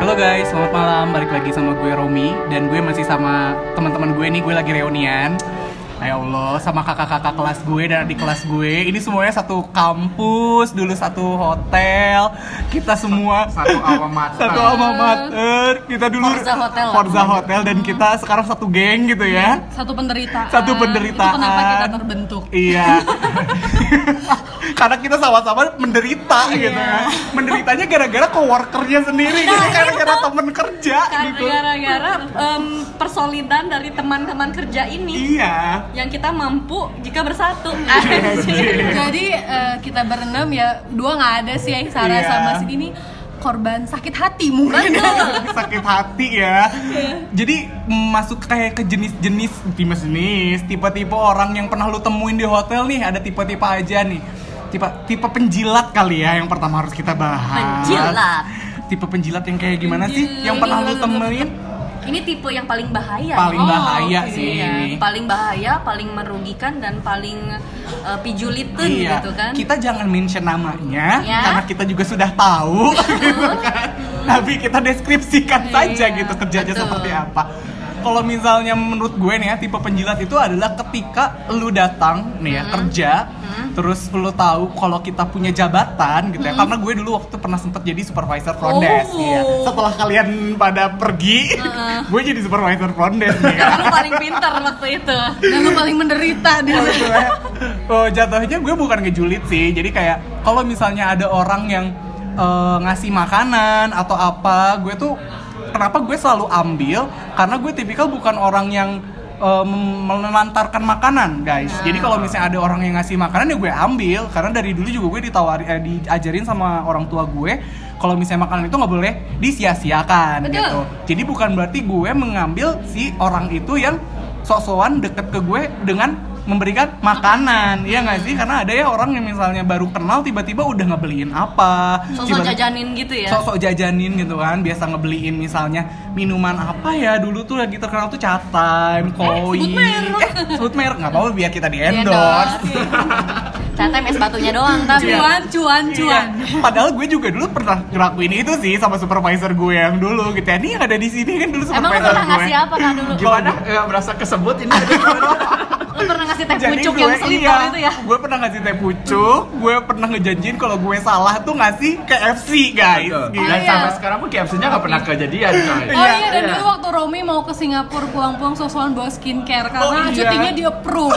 Halo guys, selamat malam. Balik lagi sama gue Romi dan gue masih sama teman-teman gue nih. Gue lagi reunian. Ya Allah, sama kakak-kakak kelas gue dan adik kelas gue. Ini semuanya satu kampus, dulu satu hotel. Kita semua satu alma mater. satu alma mater. Kita dulu Forza Hotel. Forza Hotel dan kita sekarang satu geng gitu ya. satu penderitaan Satu penderitaan. itu kenapa kita terbentuk Iya. Karena kita sama-sama menderita gitu ya. Menderitanya gara-gara coworkernya sendiri, gitu. gara-gara temen kerja karena gitu. gara-gara em, persolidan dari teman-teman kerja ini Iya. Yang kita mampu jika bersatu Jadi eh, kita berenam ya dua nggak ada sih yang Sarah Iya. sama si ini korban sakit hati mungkin. sakit hati ya. Jadi masuk kayak ke jenis-jenis jenis-jenis tipe-tipe orang yang pernah lu temuin di hotel nih ada tipe-tipe aja nih. Tipe tipe penjilat kali ya yang pertama harus kita bahas. Penjilat. Tipe penjilat yang kayak gimana sih? Yang pernah lu temuin? Ini tipe yang paling bahaya Paling nih. bahaya oke. sih ini. paling bahaya paling merugikan dan paling uh, pijuliten Iya, gitu kan kita jangan mention namanya Ya. karena kita juga sudah tahu, gitu kan. Tapi kita deskripsikan saja Iya, gitu kerjanya betul. seperti apa. Kalau misalnya menurut gue nih ya tipe penjilat itu adalah ketika lu datang nih ya Hmm. kerja, terus lu tahu kalau kita punya jabatan gitu ya. Karena gue dulu waktu pernah sempet jadi supervisor front desk Hmm. Oh. ya. Setelah kalian pada pergi, gue jadi supervisor front desk nih lu paling pintar waktu itu Dan lu paling menderita di oh, jatuhnya gue bukan ngejulit sih jadi kayak kalau misalnya ada orang yang eh, ngasih makanan atau apa gue tuh kenapa gue selalu ambil karena gue tipikal bukan orang yang eh, mem- melantarkan makanan guys. Jadi kalau misalnya ada orang yang ngasih makanan ya gue ambil. Karena dari dulu juga gue ditawari eh, diajarin sama orang tua gue kalau misalnya makanan itu nggak boleh disia-siakan Betul. gitu. Jadi bukan berarti gue mengambil si orang itu yang sok-sokan deket ke gue dengan memberikan makanan iya nggak sih karena ada ya orang yang misalnya baru kenal tiba-tiba udah ngebeliin apa sosok jajanin gitu ya sok-sok jajanin gitu kan biasa ngebeliin misalnya minuman apa ya dulu tuh lagi terkenal tuh cat time koi sebut merek. eh sebut merek nggak apa-apa biar kita di Di endorse Ternyata es batunya doang tapi cuan cuan cuan. Iya. Padahal gue juga dulu pernah ngelakuin itu sih sama supervisor gue yang dulu gitu ya. Ini yang ada di sini kan dulu Emang lu supervisor pernah gue. ngasih apa kan dulu? Gimana? Ya, merasa kesebut ini. Lu pernah ngasih teh Jadi pucuk gue yang selipar iya, itu ya? Gue pernah ngasih teh pucuk, gue pernah ngejanjiin kalau gue salah tuh ngasih KFC guys. Betul. Gitu. Dan iya. sampai sekarang pun KFC-nya nggak pernah kejadian coy. Oh iya, dan Iya. dulu waktu Romi mau ke Singapura pulang-pulang sosokan bawa skincare karena Oh, iya. cutinya di approve.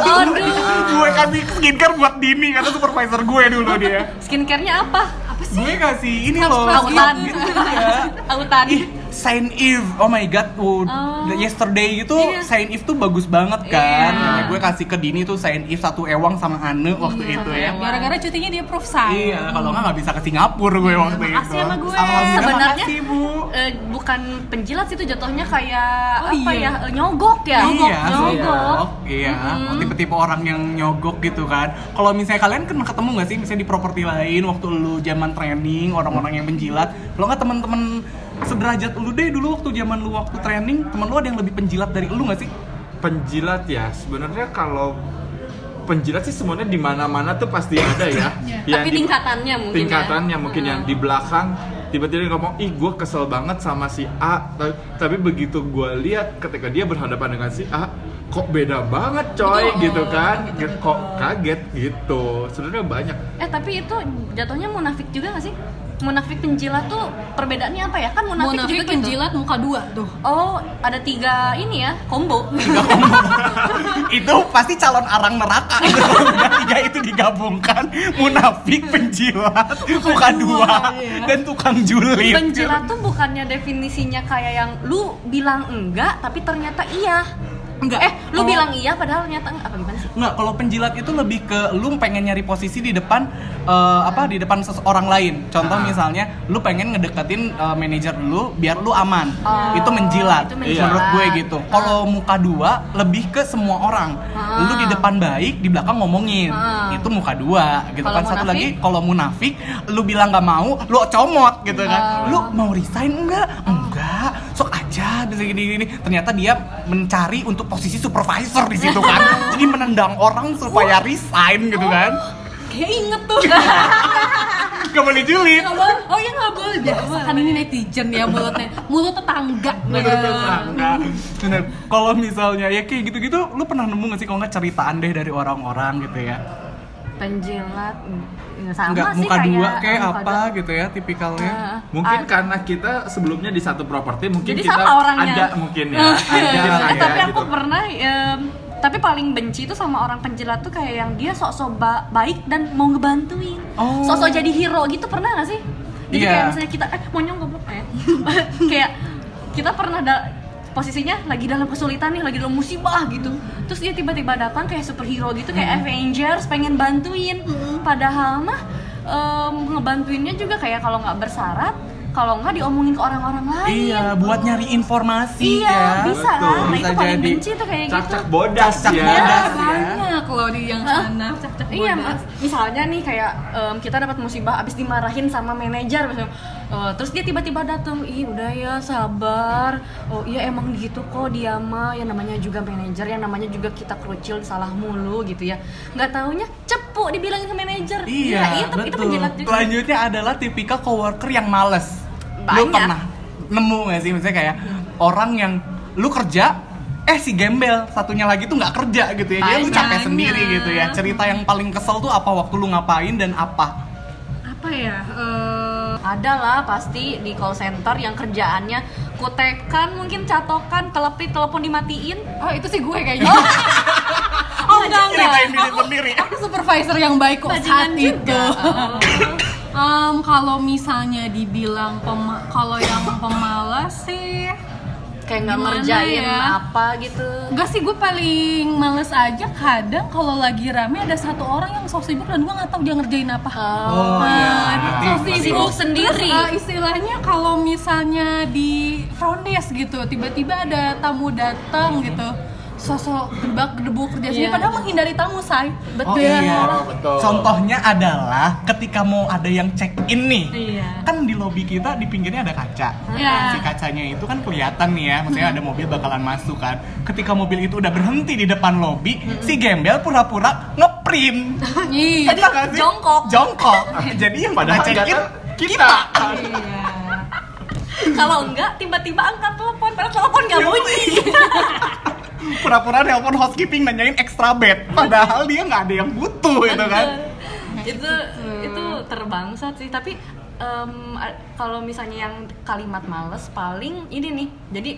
gue kasih skincare buat Dini karena supervisor gue dulu dia. Skincare-nya apa? Apa sih? gue kasih ini loh. Autan. gitu ya. Autan. Saint Eve, oh my god, oh, Oh. yesterday itu Iya. Saint Eve tuh bagus banget kan. Iya. Nah, gue kasih ke Dini tuh Saint Eve satu ewang sama Ane waktu itu ya. Gara-gara cutinya di approve say. Iya, kalau nggak nggak bisa ke Singapura gue waktu itu. sama gue. Sebenarnya makasih, bu. eh, bukan penjilat sih itu jatuhnya kayak Oh, apa iya. ya? Nyogok ya? iya, nyogok. nyogok. Iya, Mm-mm. tipe-tipe orang yang nyogok gitu kan. Kalau misalnya kalian pernah ketemu nggak sih, misalnya di properti lain waktu lu zaman training orang-orang yang penjilat, lo nggak teman-teman sederajat lu deh dulu waktu zaman lu waktu training, teman lu ada yang lebih penjilat dari lu nggak sih? Penjilat ya, sebenarnya kalau penjilat sih semuanya di mana-mana tuh pasti ada ya. Yang Tapi di- tingkatannya mungkin tingkatannya ya. mungkin yang di belakang tiba-tiba ngomong ih gue kesel banget sama si A Ta- tapi begitu gue lihat ketika dia berhadapan dengan si A kok beda banget coy Betul. gitu kan kok kaget gitu sebenarnya banyak Eh tapi itu jatuhnya munafik juga gak sih? Munafik penjilat tuh perbedaannya apa ya? Kan munafik, Munafik juga gitu. penjilat muka dua tuh. Oh, ada tiga ini ya, combo. itu pasti calon arang neraka itu tiga itu digabungkan munafik penjilat muka dua iya. dan tukang julid penjilat tuh bukannya definisinya kayak yang lu bilang enggak tapi ternyata iya. Enggak. Eh, lu Kalau- bilang iya padahal enggak. Apa gimana sih? Nggak, kalau penjilat itu lebih ke lu pengen nyari posisi di depan eh, apa di depan seseorang lain. Contoh Ah. misalnya lu pengen ngedeketin eh, manajer lu biar lu aman. Oh, itu menjilat. itu menjilat. Menurut gue gitu. Kalau muka dua lebih ke semua orang. Ah. Lu di depan baik, di belakang ngomongin. Ah. Itu muka dua gitu Kalau kan. Satu munafik? lagi kalau munafik lu bilang nggak mau, lu comot gitu kan. Ah. Lu mau resign enggak? Enggak. Bisa gini gini. Ternyata dia mencari untuk posisi supervisor di situ kan. Jadi menendang orang supaya resign gitu kan. kayak inget tuh Gak boleh julid. Nggak boleh. oh ya nggak boleh biasa kan ini netizen ya mulutnya mulut tetangga Menurut tetangga. Bener. Kalau misalnya ya kayak gitu-gitu, lu pernah nemu gak sih kalau nggak ceritaan deh dari orang-orang gitu ya? Penjilat mm, sama Nggak sih muka kayak dua kayak muka apa dua. gitu ya tipikalnya. Ah, Mungkin ah, karena kita sebelumnya di satu properti mungkin Jadi kita sama orangnya. ada mungkin ya. ada Eh, ya, tapi aku gitu. pernah em, tapi paling benci itu sama orang penjilat tuh kayak yang dia sok-sok ba- baik dan mau ngebantuin. Oh. Sok-sok jadi hero gitu pernah gak sih? Jadi Iya. kayak misalnya kita eh monyong goblok ya. kayak kita pernah da- posisinya lagi dalam kesulitan nih, lagi dalam musibah gitu. Terus dia tiba-tiba datang kayak superhero gitu, kayak Avengers pengen bantuin. Padahal mah em, ngebantuinnya juga kayak kalau nggak bersyarat, kalau nggak diomongin ke orang-orang lain. Iya, buat nyari informasi Iya, ya. bisa Betul. kan? Nah, Bisa itu paling jadi. benci tuh kayak gitu. Cak-cak bodas Cak-cak ya. bodas. Ya, banyak loh di yang sana cak-cak Iya, misalnya nih kayak em, kita dapat musibah abis dimarahin sama manajer misalnya. Eh, terus dia tiba-tiba datang, "Ih, udah ya, sabar. Oh, iya emang gitu kok dia mah. Ya namanya juga manajer, yang namanya juga kita kerucil salah mulu gitu ya. Nggak taunya cepu dibilangin ke manajer. Iya, Ya, itu itu betul. penjilat juga. Selanjutnya adalah tipikal coworker yang males. Lu Banyak. pernah nemu gak sih misalnya kayak orang yang lu kerja eh si gembel satunya lagi tuh nggak kerja gitu ya. Dia lu capek sendiri gitu ya. Cerita yang paling kesel tuh apa? Waktu lu ngapain dan apa? Apa ya? Eh, Ada lah pasti di call center yang kerjaannya kutekan mungkin catokan telepon telepon dimatiin. Oh itu sih gue kayaknya. Oh. Enggak enggak. Diri aku, sendiri. aku supervisor yang baik kok saat itu. Em, kalau misalnya dibilang kalau yang pemalas sih kayak nggak ngerjain ya? apa gitu Enggak sih, gue paling males aja kadang kalau lagi rame ada satu orang yang sok sibuk dan gue nggak tahu dia ngerjain apa. Oh, Nah, iya. sok sibuk ngerti. sendiri. Terus, eh, istilahnya kalau misalnya di front desk gitu, tiba-tiba ada tamu datang gitu, sosok gedebak gedebu kerja sendiri, Iya. padahal menghindari tamu say. Oh Betul. iya. Oh, betul. Contohnya adalah ketika mau ada yang check in nih. Iya. Kan di lobi kita di pinggirnya ada kaca. Iya. Si kacanya itu kan kelihatan nih ya, maksudnya ada mobil bakalan masuk kan. Ketika mobil itu udah berhenti di depan lobi, si gembel pura-pura ngeprint. Iya. Iya sih? jongkok. Jongkok. Jadi yang Padahal pada check in kita. Iya. kalau enggak tiba-tiba angkat telepon padahal telepon nggak Iya, bunyi Pura-pura nelpon housekeeping nanyain extra bed. Padahal dia nggak ada yang butuh gitu kan. itu itu terbangsat sih. Tapi em, a- kalau misalnya yang kalimat males paling ini nih. Jadi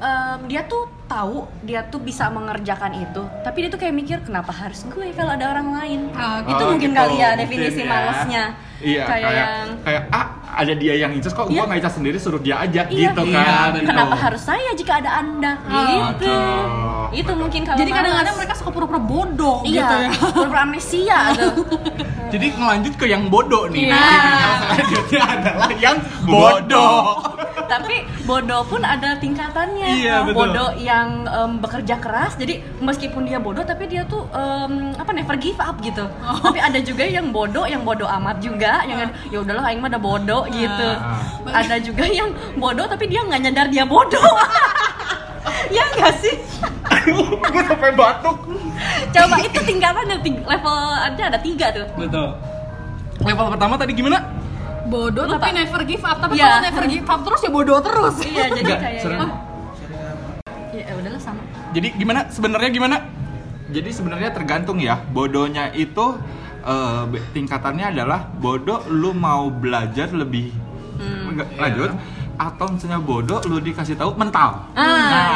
em, dia tuh tahu dia tuh bisa mengerjakan itu. Tapi dia tuh kayak mikir kenapa harus gue kalau ada orang lain? Ah, itu Oh, mungkin gitu, kali ya mungkin definisi ya. malesnya. Iya, kayak, kayak yang kayak ah ada dia yang incas kok Iya. gua nggak incas sendiri suruh dia aja Iya. gitu Iya, kan. kenapa harus saya jika ada anda Oh, gitu betul. itu mungkin kalau Jadi kadang-kadang mereka suka pura-pura bodoh iya gitu ya. pura-pura amnesia tuh Jadi ngelanjut ke yang bodoh nih. Iya. Nah, tipikal selanjutnya adalah yang bodoh. tapi bodoh pun ada tingkatannya Iya, betul. bodoh yang em, bekerja keras jadi meskipun dia bodoh tapi dia tuh em, apa never give up gitu Oh. tapi ada juga yang bodoh yang bodoh amat juga yang ya udahlah aing mah udah bodoh gitu Ah. ada juga yang bodoh tapi dia nggak nyadar dia bodoh ya nggak sih gue sampai batuk. coba itu tingkatannya ting- level ada ada tiga tuh Betul. Level pertama tadi gimana? Bodoh Lupa. tapi never give up. Tapi Iya. kalau never give up terus ya bodoh terus. iya jadi kayak serius. yang- ya ya udahlah sama Jadi gimana? Sebenarnya gimana? Jadi sebenarnya tergantung ya. Bodohnya itu be- tingkatannya adalah bodoh lu mau belajar lebih Hmm. Nggak, Iya. lanjut atau misalnya bodoh lu dikasih tahu mental. ah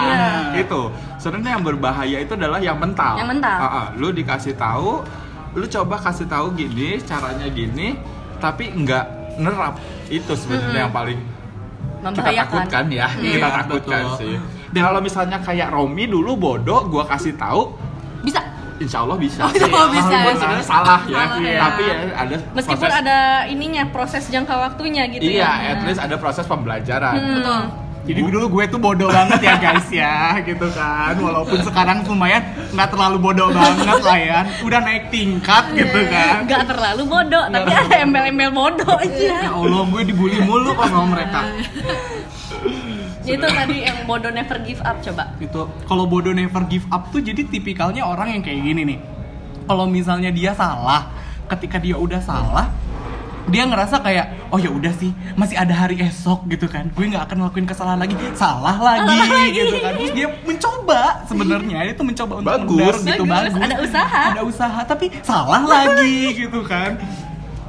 iya itu sebenarnya yang berbahaya itu adalah yang mental Yang mental. Ah, ah. lu dikasih tahu lu coba kasih tahu gini caranya gini tapi nggak nerap itu sebenarnya yang paling kita takutkan ya kita Iya, takutkan betul. sih dan kalau misalnya kayak Romi dulu bodoh gua kasih tahu bisa Insya Allah bisa. Oh, insya Allah bisa Meskipun ya. sebenarnya salah ya, Salah ya. tapi ya ada Meskipun proses, ada ininya proses jangka waktunya gitu iya, ya. at least ada proses pembelajaran. Hmm. Betul. Jadi dulu gue tuh bodoh banget ya guys ya, gitu kan. Walaupun sekarang lumayan nggak terlalu bodoh banget lah ya. Udah naik tingkat gitu kan. Gak terlalu bodoh, tapi ada embel-embel bodoh Ya aja. Allah, gue dibully mulu kok sama mereka. Itu tadi yang bodoh never give up coba. Itu kalau bodoh never give up tuh jadi tipikalnya orang yang kayak gini nih. kalau misalnya dia salah ketika dia udah salah dia ngerasa kayak oh ya udah sih masih ada hari esok gitu kan gue nggak akan ngelakuin kesalahan lagi salah lagi gitu kan terus dia mencoba sebenarnya dia tuh mencoba untuk Bagus. mudar gitu Bagus, bagus ada usaha. ada usaha tapi salah lagi gitu kan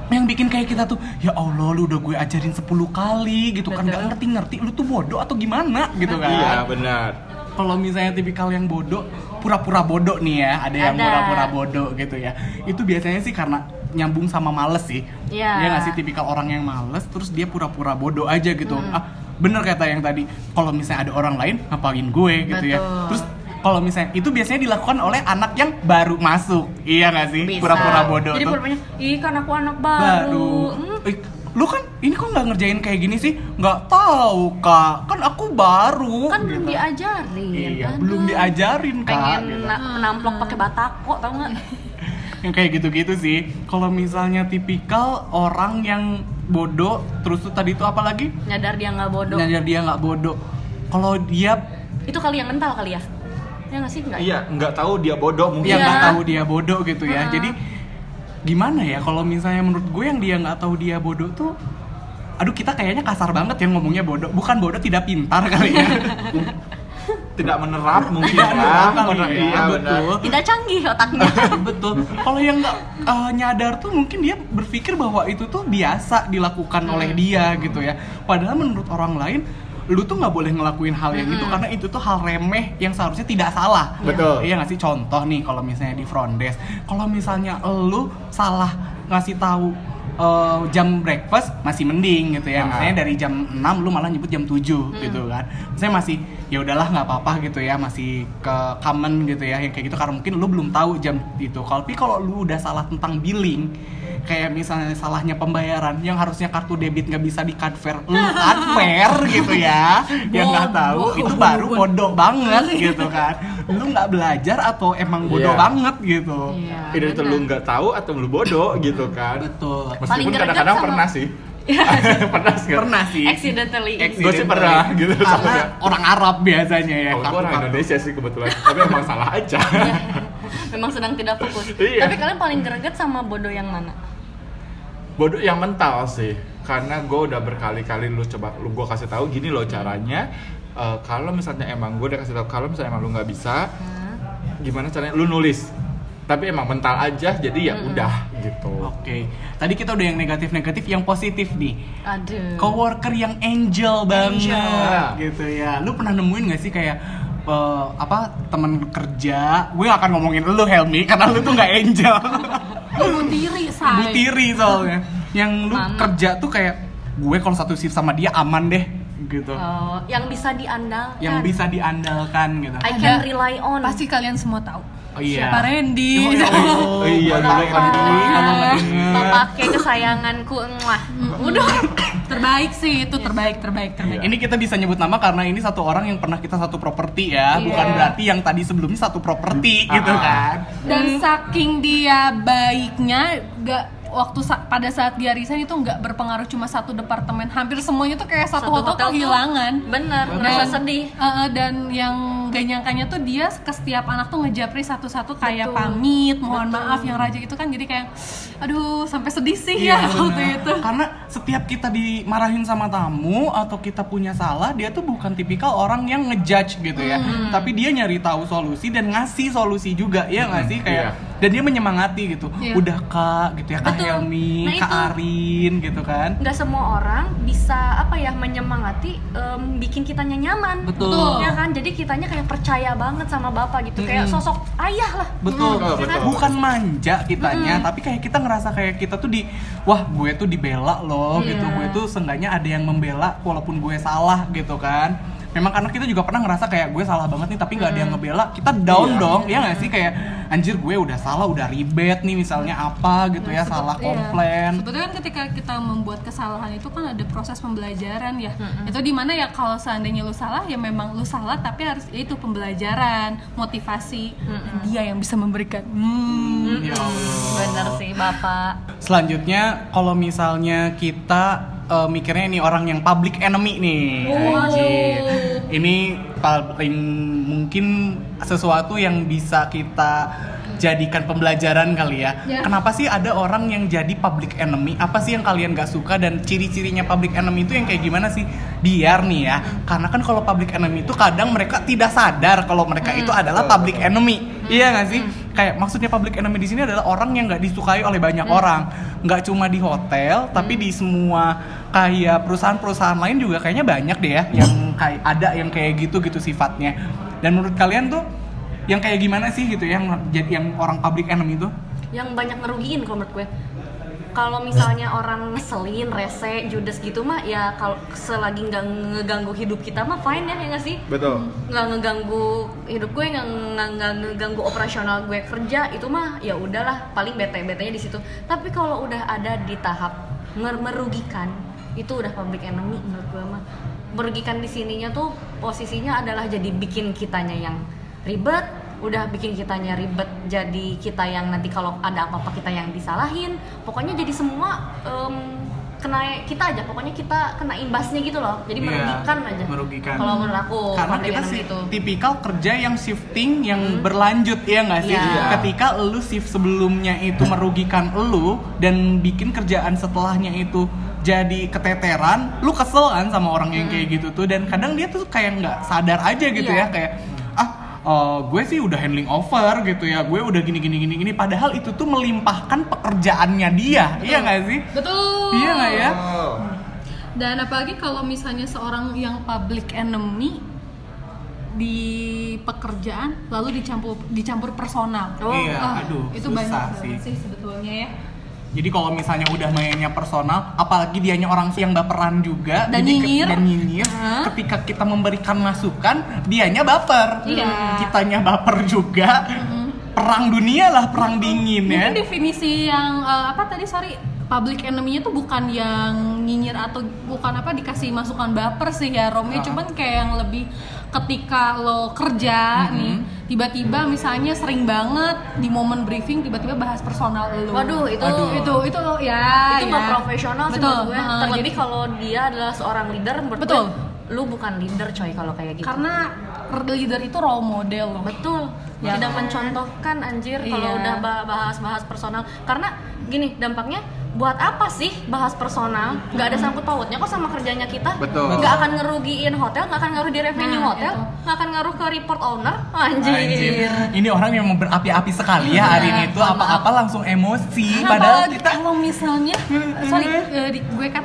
yang bikin kayak kita tuh ya Allah lu udah gue ajarin 10 kali gitu kan Betul. nggak ngerti-ngerti lu tuh bodoh atau gimana gitu kan Iya benar. kalau misalnya tipikal yang bodoh pura-pura bodoh nih ya ada yang pura-pura bodoh gitu ya itu biasanya sih karena nyambung sama males sih Iya. dia nggak sih tipikal orang yang males terus dia pura-pura bodoh aja gitu Hmm. ah bener kata yang tadi kalau misalnya ada orang lain ngapain gue gitu ya Betul. terus kalau misalnya itu biasanya dilakukan oleh anak yang baru masuk iya nggak sih pura-pura bodoh Jadi pura-puranya, ih kan aku anak baru. baru Hmm, lu kan ini kok nggak ngerjain kayak gini sih nggak tahu kak kan aku baru kan belum gitu. diajarin. Iya, Aduh. belum diajarin kak. Pengen gitu. na- namplok pakai batako, tau nggak? Yang kayak gitu-gitu sih. Kalau misalnya tipikal orang yang bodoh, terus tuh tadi tuh apa lagi? Nyadar dia nggak bodoh. Nyadar dia nggak bodoh. Kalau dia Itu kali yang mental kali ya? Ya nggak sih nggak? Iya, nggak tahu dia bodoh mungkin. ya nggak Iya. tahu dia bodoh gitu ya. Jadi gimana ya? Kalau misalnya menurut gue yang dia nggak tahu dia bodoh tuh, aduh kita kayaknya kasar banget ya ngomongnya bodoh. Bukan bodoh tidak pintar kali ya. Tidak menerap mungkin Tidak ya. menerap kali ya, Iya, benar. betul. Tidak canggih otaknya. Betul. Kalau yang nggak eh, nyadar tuh mungkin dia berpikir bahwa itu tuh biasa dilakukan oleh dia gitu ya. Padahal menurut orang lain lu tuh nggak boleh ngelakuin hal yang itu karena itu tuh hal remeh yang seharusnya tidak salah. Betul. Iya nggak sih contoh nih kalau misalnya di front desk, kalau misalnya lu salah ngasih tahu eh, jam breakfast masih mending gitu ya. Misalnya dari jam 6 lu malah nyebut jam 7 gitu kan. Saya masih ya udahlah nggak apa-apa gitu ya, masih ke common gitu ya yang kayak gitu karena mungkin lu belum tahu jam itu. Kalau tapi kalau lu udah salah tentang billing kayak misalnya salahnya pembayaran yang harusnya kartu debit nggak bisa di card fair lu card fair gitu ya yang nggak tahu itu baru bodoh banget gitu kan lu nggak belajar atau emang bodoh Iya. banget gitu Iya. Either itu benar. lu nggak tahu atau lu bodoh gitu kan. betul Paling Meskipun kadang-kadang sama- pernah sih. pernah nggak? pernah sih Accidentally. Gue sih pernah gitu karena orang Arab biasanya ya Oh, orang. Indonesia sih kebetulan, tapi emang salah aja. Memang sedang tidak fokus. Iya. Tapi kalian paling greget sama bodoh yang mana? Bodoh yang mental sih, karena gue udah berkali-kali lu coba, lu gue kasih tahu gini loh caranya. Eh, kalau misalnya emang gue udah kasih tahu, kalau misalnya emang lu nggak bisa, gimana caranya? Lu nulis, tapi emang mental aja, jadi ya udah gitu. Oke, tadi kita udah yang negatif-negatif, yang positif nih. Aduh. Coworker yang angel banget, Angel. gitu ya. Lu pernah nemuin gak sih kayak eh, apa temen kerja? Gue gak akan ngomongin lu Helmi, karena lu tuh nggak angel. Ibu tiri, say. Ibu tiri soalnya. Yang lu Mama. kerja tuh kayak gue kalau satu shift sama dia aman deh, gitu. Oh, yang bisa diandalkan. Yang bisa diandalkan gitu. I can rely on. Pasti kalian semua tahu. Oh iya. Siapa Randy? Oh, iya. Oh, iya, kalau nggak denger. Papakai kesayanganku. Mwah. Udah. terbaik sih itu terbaik terbaik terbaik. Ini kita bisa nyebut nama karena ini satu orang yang pernah kita satu properti ya, Iya. bukan berarti yang tadi sebelumnya satu properti gitu Ah. kan. Dan saking dia baiknya gak waktu sa- pada saat dia resign itu nggak berpengaruh cuma satu departemen hampir semuanya tuh kayak satu, hotel, tuh kehilangan Bener, merasa sedih. Uh, uh, dan yang gak nyangkanya tuh dia ke setiap anak tuh ngejapri satu-satu kayak Betul. pamit, mohon Betul. maaf yang raja itu kan jadi kayak aduh sampai sedih sih Iya, ya waktu benar. itu. Karena setiap kita dimarahin sama tamu atau kita punya salah, dia tuh bukan tipikal orang yang ngejudge gitu ya. Hmm. Tapi dia nyari tahu solusi dan ngasih solusi juga, ya nggak sih kayak iya. Dan dia menyemangati gitu. Iya. Udah Kak gitu ya, Kak Betul. Helmi, Nah, Kak itu. Arin gitu kan. nggak semua orang bisa apa ya menyemangati em, bikin kitanya nyaman Betul. ya kan jadi kitanya kayak percaya banget sama bapak gitu kayak Mm-mm. sosok ayah lah Betul, Oh, betul. bukan manja kitanya, tapi kayak kita ngerasa kayak kita tuh di, wah gue tuh dibela loh Iya. gitu, gue tuh seenggaknya ada yang membela walaupun gue salah gitu kan. Memang karena kita juga pernah ngerasa kayak gue salah banget nih, tapi nggak ada yang ngebela, kita down Iya. dong, ya nggak sih kayak anjir gue udah salah, udah ribet nih misalnya apa gitu ya, salah Iya. komplain. Sebetulnya kan ketika kita membuat kesalahan itu kan ada proses pembelajaran ya. Itu di mana ya kalau seandainya lu salah ya memang lu salah tapi harus ya itu pembelajaran, motivasi. Dia yang bisa memberikan. Hmm. Ya Allah. bener sih bapak Selanjutnya kalau misalnya kita eh, mikirnya ini orang yang public enemy nih. Anjir. Ini paling mungkin sesuatu yang bisa kita jadikan pembelajaran kali ya. Ya. Kenapa sih ada orang yang jadi public enemy? Apa sih yang kalian gak suka dan ciri-cirinya public enemy itu yang kayak gimana sih? Biar nih ya, karena kan kalau public enemy itu kadang mereka tidak sadar kalau mereka itu adalah public enemy. Iya gak sih? Kayak maksudnya public enemy di sini adalah orang yang nggak disukai oleh banyak orang. Nggak cuma di hotel, tapi di semua kayak perusahaan-perusahaan lain juga kayaknya banyak deh ya yang kayak ada yang kayak gitu gitu sifatnya. Dan menurut kalian tuh yang kayak gimana sih gitu yang jadi yang orang public enemy itu? yang banyak ngerugiin kalau menurut gue kalau misalnya orang ngeselin, rese, judes gitu mah ya kalau selagi nggak ngeganggu hidup kita mah fine ya ya nggak sih? Betul. nggak ngeganggu hidup gue nggak ngeganggu operasional gue kerja itu mah ya udahlah paling bete betenya di situ. Tapi kalau udah ada di tahap merugikan itu udah public enemy menurut gue mah. Merugikan di sininya tuh posisinya adalah jadi bikin kitanya yang ribet udah bikin kitanya ribet jadi kita yang nanti kalau ada apa-apa kita yang disalahin pokoknya jadi semua em, kena kita aja pokoknya kita kena imbasnya gitu loh jadi Iya, merugikan aja merugikan. kalau menurut aku Karena kita sih itu tipikal kerja yang shifting yang berlanjut ya nggak sih? Iya. Ketika lu shift sebelumnya itu merugikan lu dan bikin kerjaan setelahnya itu jadi keteteran, lu kesel kan sama orang yang kayak gitu tuh dan kadang dia tuh kayak nggak sadar aja gitu Iya. ya kayak eh, gue sih udah handling over gitu ya gue udah gini gini gini gini padahal itu tuh melimpahkan pekerjaannya dia iya nggak sih Betul. iya nggak ya Oh. Dan apalagi kalau misalnya seorang yang public enemy di pekerjaan lalu dicampur dicampur personal. Oh, iya Ah, aduh itu susah banyak sih sih sebetulnya ya. Jadi kalau misalnya udah mainnya personal, apalagi dianya orang yang baperan juga, Dan nyinyir. dan nyinyir, ketika kita memberikan masukan, dianya baper, Iya. kitanya baper juga, perang dunia lah, perang dingin ya. Mungkin definisi yang eh, apa tadi sorry public enemy-nya tuh bukan yang nyinyir atau bukan apa dikasih masukan baper sih ya Romi, Ah. cuman kayak yang lebih ketika lo kerja Mm-hmm. nih tiba-tiba misalnya sering banget di momen briefing tiba-tiba bahas personal lo. Waduh, itu Aduh. itu itu ya itu ya. profesional sih menurut gue Heeh, terlebih jadi kalau dia adalah seorang leader menurut Betul. gue, lu bukan leader coy kalau kayak gitu karena leader itu role model loh. betul Ya tidak kan? mencontohkan anjir kalau Iya. udah ba- bahas-bahas personal karena gini dampaknya buat apa sih bahas personal? Nggak ada sangkut pautnya kok sama kerjanya kita. Betul. nggak akan ngerugiin hotel nggak akan ngaruh di revenue Nah, hotel itu. nggak akan ngaruh ke report owner. Anjir, Anjir. Ini orang yang mau berapi-api sekali ya hari Iya, ini tuh mohon apa-apa langsung emosi, padahal kita kalau misalnya sorry eh, di- gue kan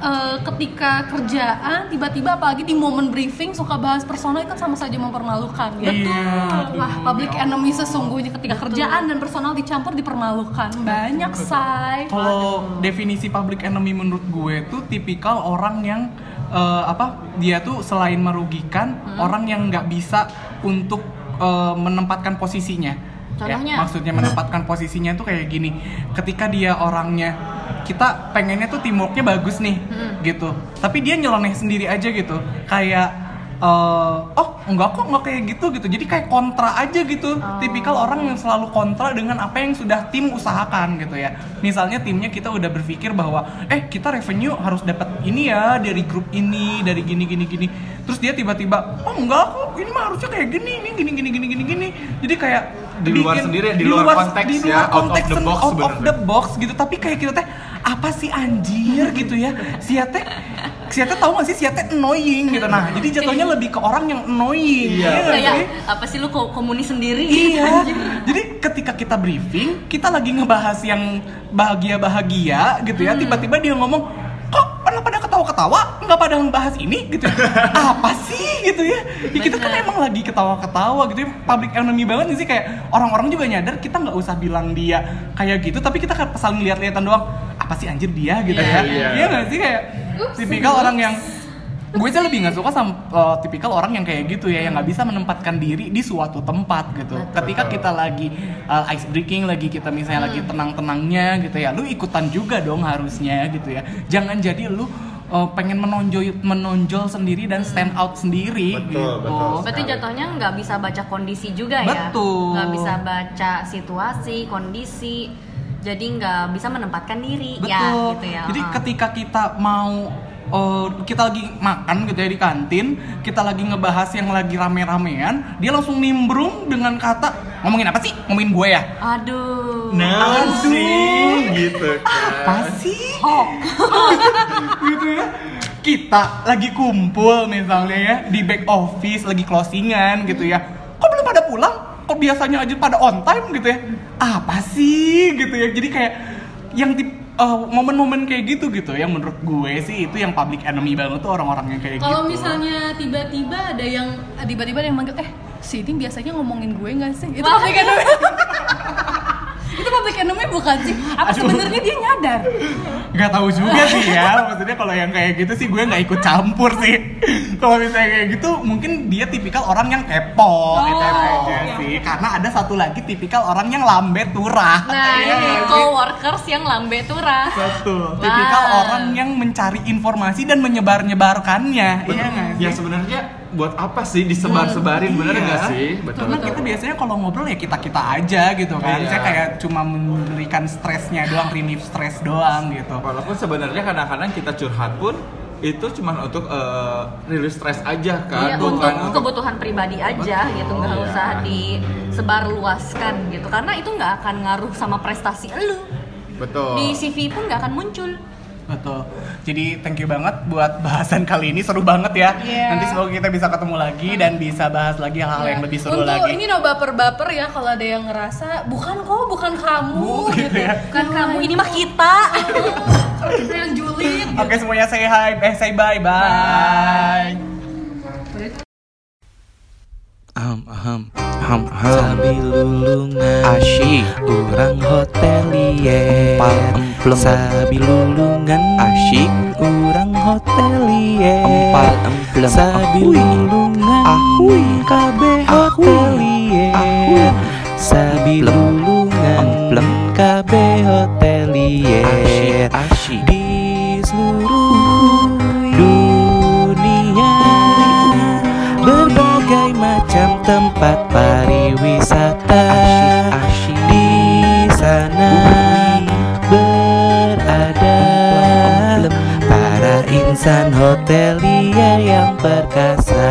eh, ketika kerjaan tiba-tiba apalagi di momen briefing suka bahas personal itu kan sama saja mempermalukan ya. Iya, Wah, public ya enemy sesungguhnya ketika kerjaan dan personal dicampur dipermalukan. Banyak say. Kalau definisi public enemy menurut gue tuh tipikal orang yang eh, apa? Dia tuh selain merugikan Hmm. orang yang nggak bisa untuk eh, menempatkan posisinya. Ya, maksudnya menempatkan posisinya tuh kayak gini. Ketika dia orangnya kita pengennya tuh teamworknya bagus nih, Hmm. gitu. Tapi dia nyeleneh sendiri aja gitu. Kayak eh, oh enggak kok nggak kayak gitu gitu jadi kayak kontra aja gitu Oh. tipikal orang yang selalu kontra dengan apa yang sudah tim usahakan gitu ya misalnya timnya kita udah berpikir bahwa eh kita revenue harus dapat ini ya dari grup ini dari gini gini gini terus dia tiba-tiba oh enggak kok ini mah harusnya kayak gini ini gini gini gini gini gini jadi kayak Di luar bikin- sendiri, di luar konteks di ya, luar out of konteks the box out of the box gitu tapi kayak kita teh apa sih anjir gitu ya siate siate tahu gak sih siate annoying gitu nah jadi jatuhnya lebih ke orang yang annoying Iya. Kayak sih? apa sih lu ko- komunis sendiri Iya. Jadi ketika kita briefing, kita lagi ngebahas yang bahagia-bahagia gitu ya. Tiba-tiba dia ngomong, kok pada pada ketawa-ketawa, nggak pada ngebahas ini gitu. ya. Apa sih gitu ya? Ya, kita kan emang lagi ketawa-ketawa gitu ya. Public enemy banget nih sih kayak orang-orang juga nyadar kita nggak usah bilang dia kayak gitu, tapi kita kan saling lihat-lihatan doang. Apa sih anjir dia? gitu ya? Iya, iya. Iya nggak sih? Kayak Ups, tipikal orang yang gue sih lebih nggak suka sama uh, tipikal orang yang kayak gitu ya yang nggak bisa menempatkan diri di suatu tempat gitu. Ketika kita lagi uh, ice breaking lagi kita misalnya lagi tenang-tenangnya gitu ya lu ikutan juga dong harusnya gitu ya. Jangan jadi lu uh, pengen menonjol menonjol sendiri dan stand out sendiri Betul, gitu. betul. Berarti jatuhnya nggak bisa baca kondisi juga ya? Betul. Nggak bisa baca situasi, kondisi, jadi nggak bisa menempatkan diri Betul. ya gitu ya. Jadi Heeh. ketika kita mau eh, kita lagi makan gitu ya di kantin, kita lagi ngebahas yang lagi rame-ramean, dia langsung nimbrung dengan kata ngomongin apa sih? Ngomongin gue ya? Aduh. Nah Aduh. sih, gitu Apa kan. sih? gitu ya. Kita lagi kumpul misalnya ya di back office lagi closingan gitu ya. Kok belum pada pulang? Kok biasanya aja pada on time gitu ya? Apa sih gitu ya? Jadi kayak yang tip eh, momen-momen kayak gitu gitu yang menurut gue sih itu yang public enemy banget tuh orang-orang yang kayak gitu. Kalau misalnya tiba-tiba ada yang tiba-tiba ada yang manggil, eh si ini biasanya ngomongin gue nggak sih? Itu public enemy. Itu public enemy bukan sih? Apa sebenarnya dia nyadar? nggak tahu juga sih ya maksudnya kalau yang kayak gitu sih gue nggak ikut campur sih kalau misalnya kayak gitu mungkin dia tipikal orang yang kepo gitu aja iya. sih karena ada satu lagi tipikal orang yang lambe turah Nah, Iya ini coworkers yang lambe turah. betul Wah. tipikal orang yang mencari informasi dan menyebar-nyebarkannya iya Ya sebenarnya buat apa sih disebar-sebarin bener Iya. nggak sih? Betul. Karena kita biasanya kalau ngobrol ya kita kita aja gitu kan. Iya. Saya kayak cuma memberikan stresnya doang, relief stres doang gitu. Walaupun sebenarnya kadang-kadang kita curhat pun itu cuma untuk eh, rilis stres aja kan, Iya, untuk bukan untuk kebutuhan pribadi aja gitu, nggak Iya. usah disebarluaskan gitu. Karena itu nggak akan ngaruh sama prestasi lu. betul. Di CV pun nggak akan muncul. Betul. Jadi thank you banget buat bahasan kali ini seru banget ya. Iya. Nanti semoga kita bisa ketemu lagi dan bisa bahas lagi hal-hal yang lebih seru Untuk lagi. ini no baper-baper ya kalau ada yang ngerasa bukan kok, bukan kamu Bu, gitu ya. Bukan kamu, ini mah kita. Kita yang julid. Oke semuanya say hi, eh say bye bye. Aham, aham, aham, aham. Sambil lulungan Asyik. Urang hotelier Empal emplem Sambil lulungan Asyik. Urang hotelier Empal emplem Sambil Ahui. lulungan Ahui. Ahui. hotelier Ahui. Emplem. lulungan Emplem. Kabeh hotelier Asyik Asyik tempat pariwisata asyik, asyik. di sana berada para insan hotelia yang perkasa.